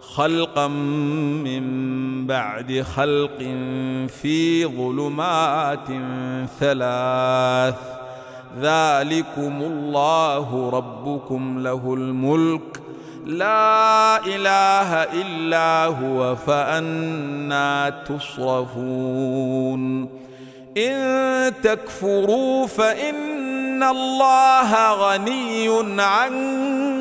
خلقا من بعد خلق في ظلمات ثلاث. ذلكم الله ربكم له الملك. لا إله إلا هو فأنا تصرفون. إن تكفروا فإن الله غني عنكم.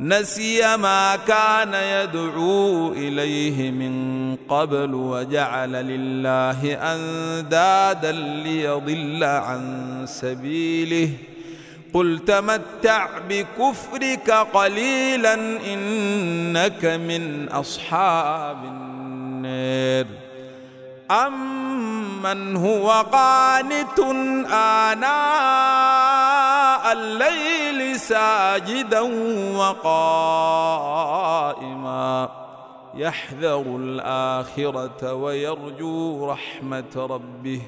نسي ما كان يدعو إليه من قبل وجعل لله أندادا ليضل عن سبيله. قل تمتع بكفرك قليلا إنك من أصحاب النار. أمن هو قانت آناء الليل ساجدا وقائما. يحذر الآخرة ويرجو رحمة ربه.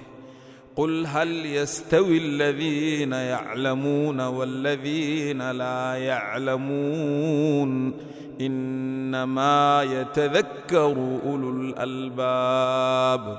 قل هل يستوي الذين يعلمون والذين لا يعلمون؟ إنما يتذكر أولو الألباب.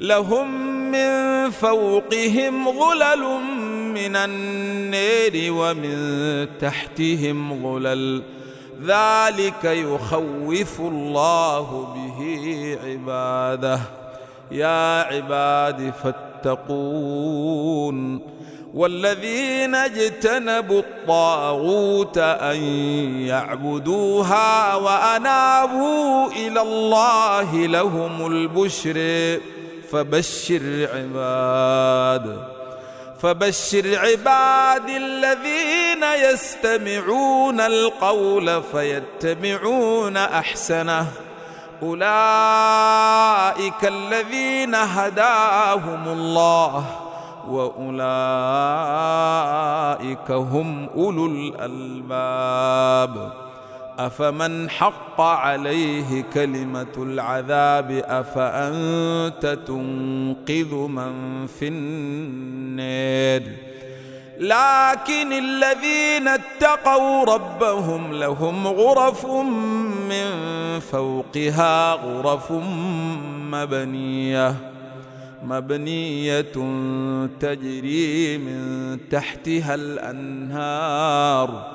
لهم من فوقهم ظلل من النير ومن تحتهم ظلل ذلك يخوف الله به عباده. يا عباد فاتقون. والذين اجتنبوا الطاغوت أن يعبدوها وأنابوا إلى الله لهم البشر. فبشر عباد فبشر عبادي الذين يستمعون القول فيتبعون أحسنه. أولئك الذين هداهم الله وأولئك هم أولو الألباب. أفمن حق عليه كلمة العذاب أفأنت تنقذ من في النار؟ لكن الذين اتقوا ربهم لهم غرف من فوقها غرف مبنية مبنية تجري من تحتها الأنهار.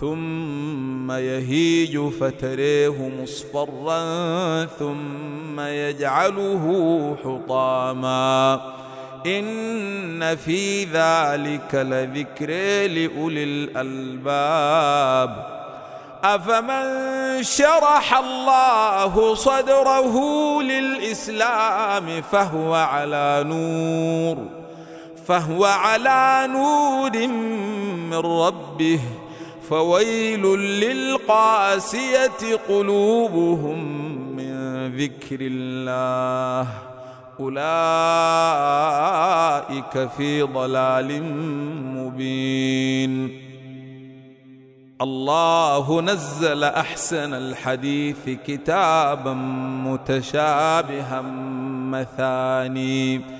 ثم يهيج فتريه مصفرا ثم يجعله حطاما. إن في ذلك لذكر لأولي الألباب. أفمن شرح الله صدره للإسلام فهو على نور فهو على نور من ربه. فويل للقاسية قلوبهم من ذكر الله. أولئك في ضلال مبين. الله نزل أحسن الحديث كتابا متشابها مثاني.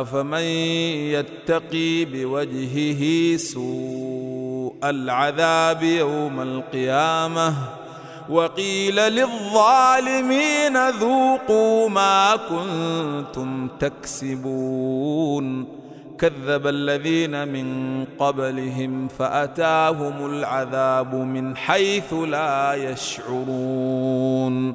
أفمن يتقي بوجهه سوء العذاب يوم القيامة وقيل للظالمين ذوقوا ما كنتم تكسبون كذب الذين من قبلهم فأتاهم العذاب من حيث لا يشعرون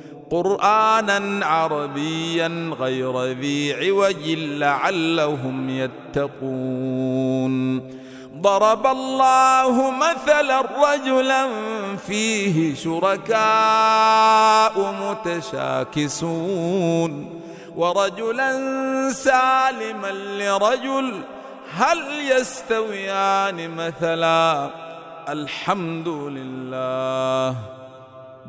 قرآنا عربيا غير ذي عوج لعلهم يتقون. ضرب الله مثلا رجلا فيه شركاء متشاكسون. ورجلا سالما لرجل هل يستويان مثلا؟ الحمد لله.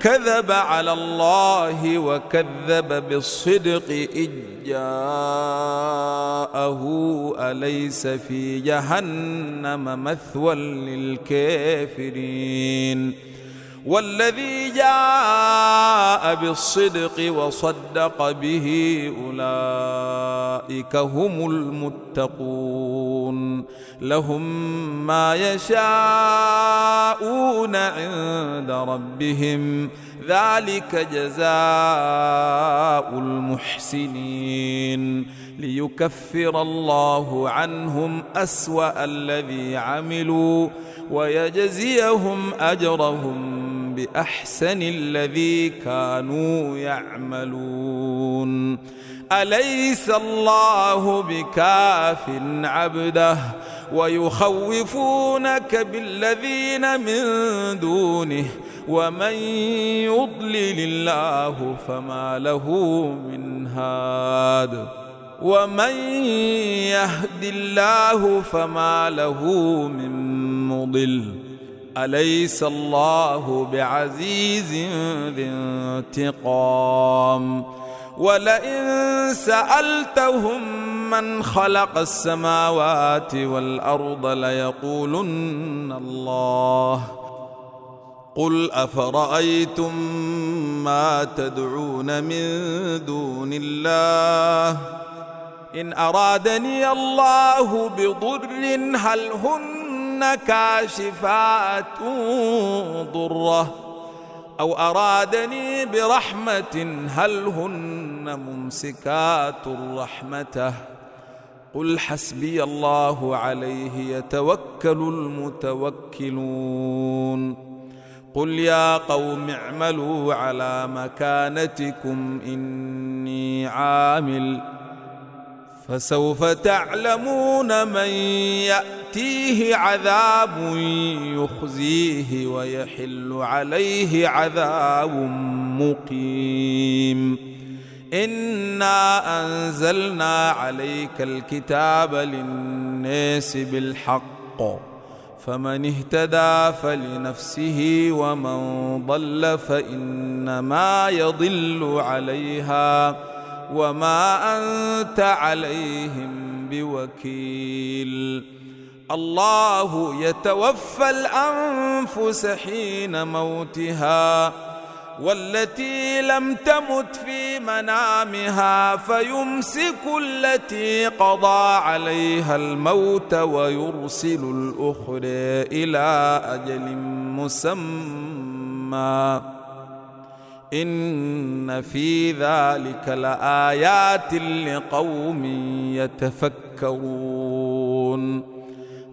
كذب على الله وكذب بالصدق إذ جاءه أليس في جهنم مثوى للكافرين والذي جاء بالصدق وصدق به أولئك هم المتقون. لهم ما يشاءون عند ربهم. ذلك جزاء المحسنين. ليكفر الله عنهم أسوأ الذي عملوا ويجزيهم أجرهم بأحسن الذي كانوا يعملون. أليس الله بكاف عبده ويخوفونك بالذين من دونه؟ ومن يضلل الله فما له من هاد. ومن يهد الله فما له من مضل. أليس الله بعزيز ذي انتقام؟ ولئن سألتهم من خلق السماوات والأرض ليقولن الله. قل أفرأيتم ما تدعون من دون الله؟ إن أرادني الله بضر هل هن كاشفات ضرة أو أرادني برحمة هل هن ممسكات رحمته قل حسبي الله عليه يتوكل المتوكلون. قل يا قوم اعملوا على مكانتكم إني عامل فسوف تعلمون من يأتيه عذاب يخزيه ويحل عليه عذاب مقيم. إنا أنزلنا عليك الكتاب للناس بالحق فمن اهتدى فلنفسه ومن ضل فإنما يضل عليها وما أنت عليهم بوكيل. الله يتوفى الأنفس حين موتها والتي لم تمت في منامها فيمسك التي قضى عليها الموت ويرسل الأخرى إلى أجل مسمى. إن في ذلك لآيات لقوم يتفكرون.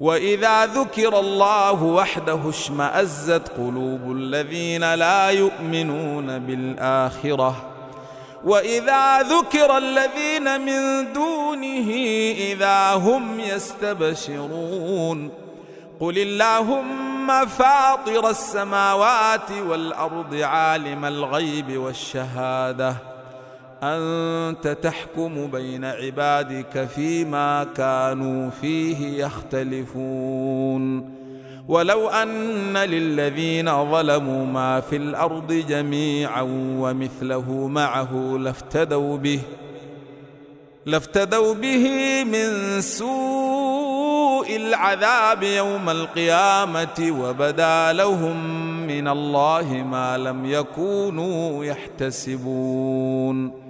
وإذا ذكر الله وحده اشمأزت قلوب الذين لا يؤمنون بالآخرة. وإذا ذكر الذين من دونه إذا هم يستبشرون. قل اللهم فاطر السماوات والأرض عالم الغيب والشهادة. أنت تحكم بين عبادك فيما كانوا فيه يختلفون. ولو أن للذين ظلموا ما في الأرض جميعا ومثله معه لافتدوا به لافتدوا به من سوء العذاب يوم القيامة وبدا لهم من الله ما لم يكونوا يحتسبون.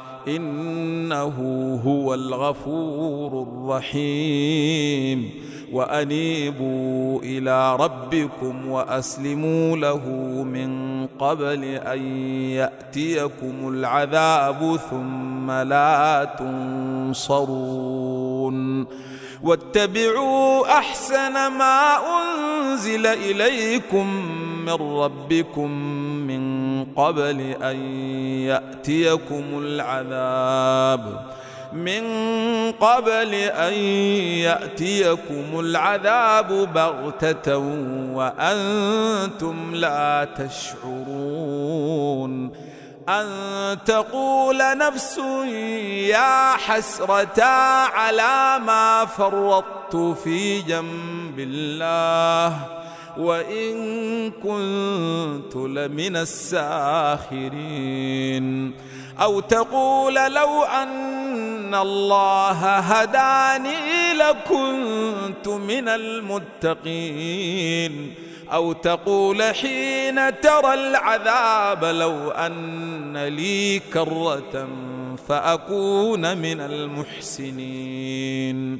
إنه هو الغفور الرحيم. وأنيبوا إلى ربكم وأسلموا له من قبل أن يأتيكم العذاب ثم لا تنصرون. واتبعوا أحسن ما أنزل إليكم من ربكم قبل أن يأتيكم العذاب. من قبل أن يأتيكم العذاب بغتة وأنتم لا تشعرون. أن تقول نفس يا حسرة على ما فرطت في جنب الله. وإن كنت لمن الساخرين. أو تقول لو أن الله هداني لكنت من المتقين. أو تقول حين ترى العذاب لو أن لي كرة فأكون من المحسنين.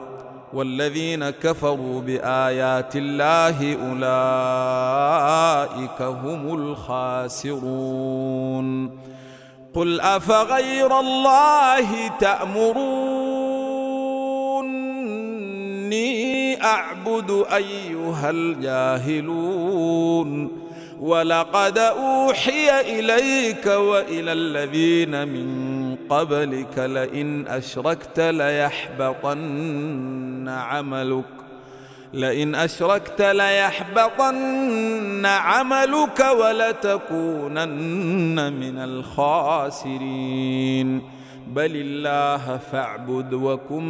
والذين كفروا بآيات الله أولئك هم الخاسرون. قل أفغير الله تأمروني أعبد أيها الجاهلون. ولقد أوحي إليك وإلى الذين من قبلك لئن أشركت ليحبطن عملك. لئن أشركت ليحبطن عملك ولتكونن من الخاسرين. بل الله فاعبد وكن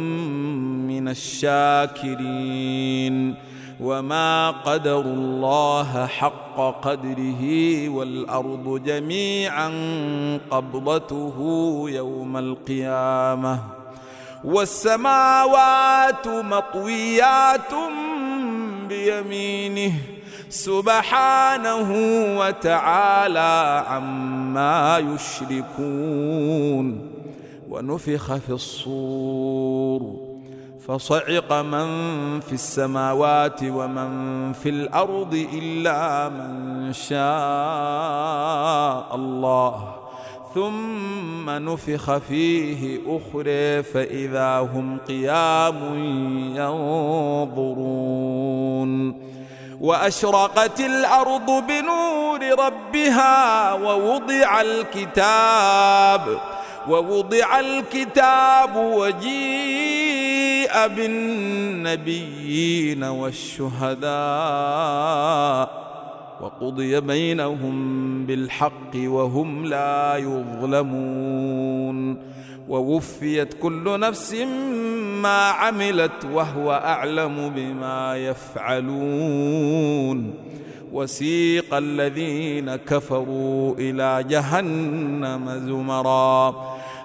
من الشاكرين. وما قدر الله حق قدره والأرض جميعا قبضته يوم القيامة. والسماوات مطويات بيمينه سبحانه وتعالى عما يشركون ونفخ في الصور فصعق من في السماوات ومن في الأرض إلا من شاء الله ثم نفخ فيه أخرى فإذا هم قيام ينظرون. وأشرقت الأرض بنور ربها ووضع الكتاب ووضع الكتاب وجيء بالنبيين والشهداء. وقضي بينهم بالحق وهم لا يظلمون. ووفيت كل نفس ما عملت وهو أعلم بما يفعلون. وسيق الذين كفروا إلى جهنم زمرا.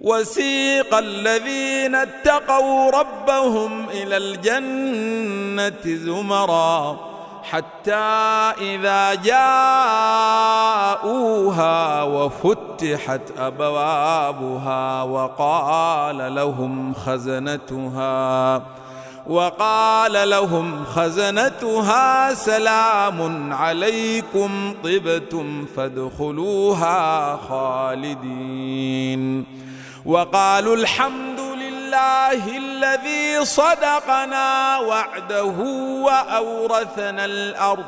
وسيق الذين اتقوا ربهم إلى الجنة زمرا حتى إذا جاءوها وفتحت أبوابها وقال لهم خزنتها وقال لهم خزنتها سلام عليكم طبتم فادخلوها خالدين وقالوا الحمد لله الذي صدقنا وعده وأورثنا الأرض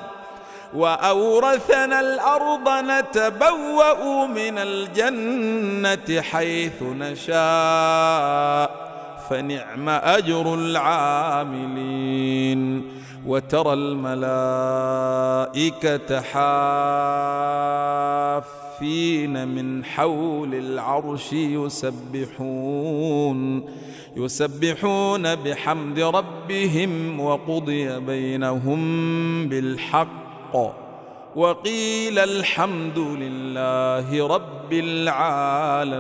وأورثنا الأرض نتبوأ من الجنة حيث نشاء فنعم أجر العاملين وترى الملائكة حافين من حول العرش يسبحون يسبحون بحمد ربهم وقضي بينهم بالحق. وقيل الحمد لله رب العالمين.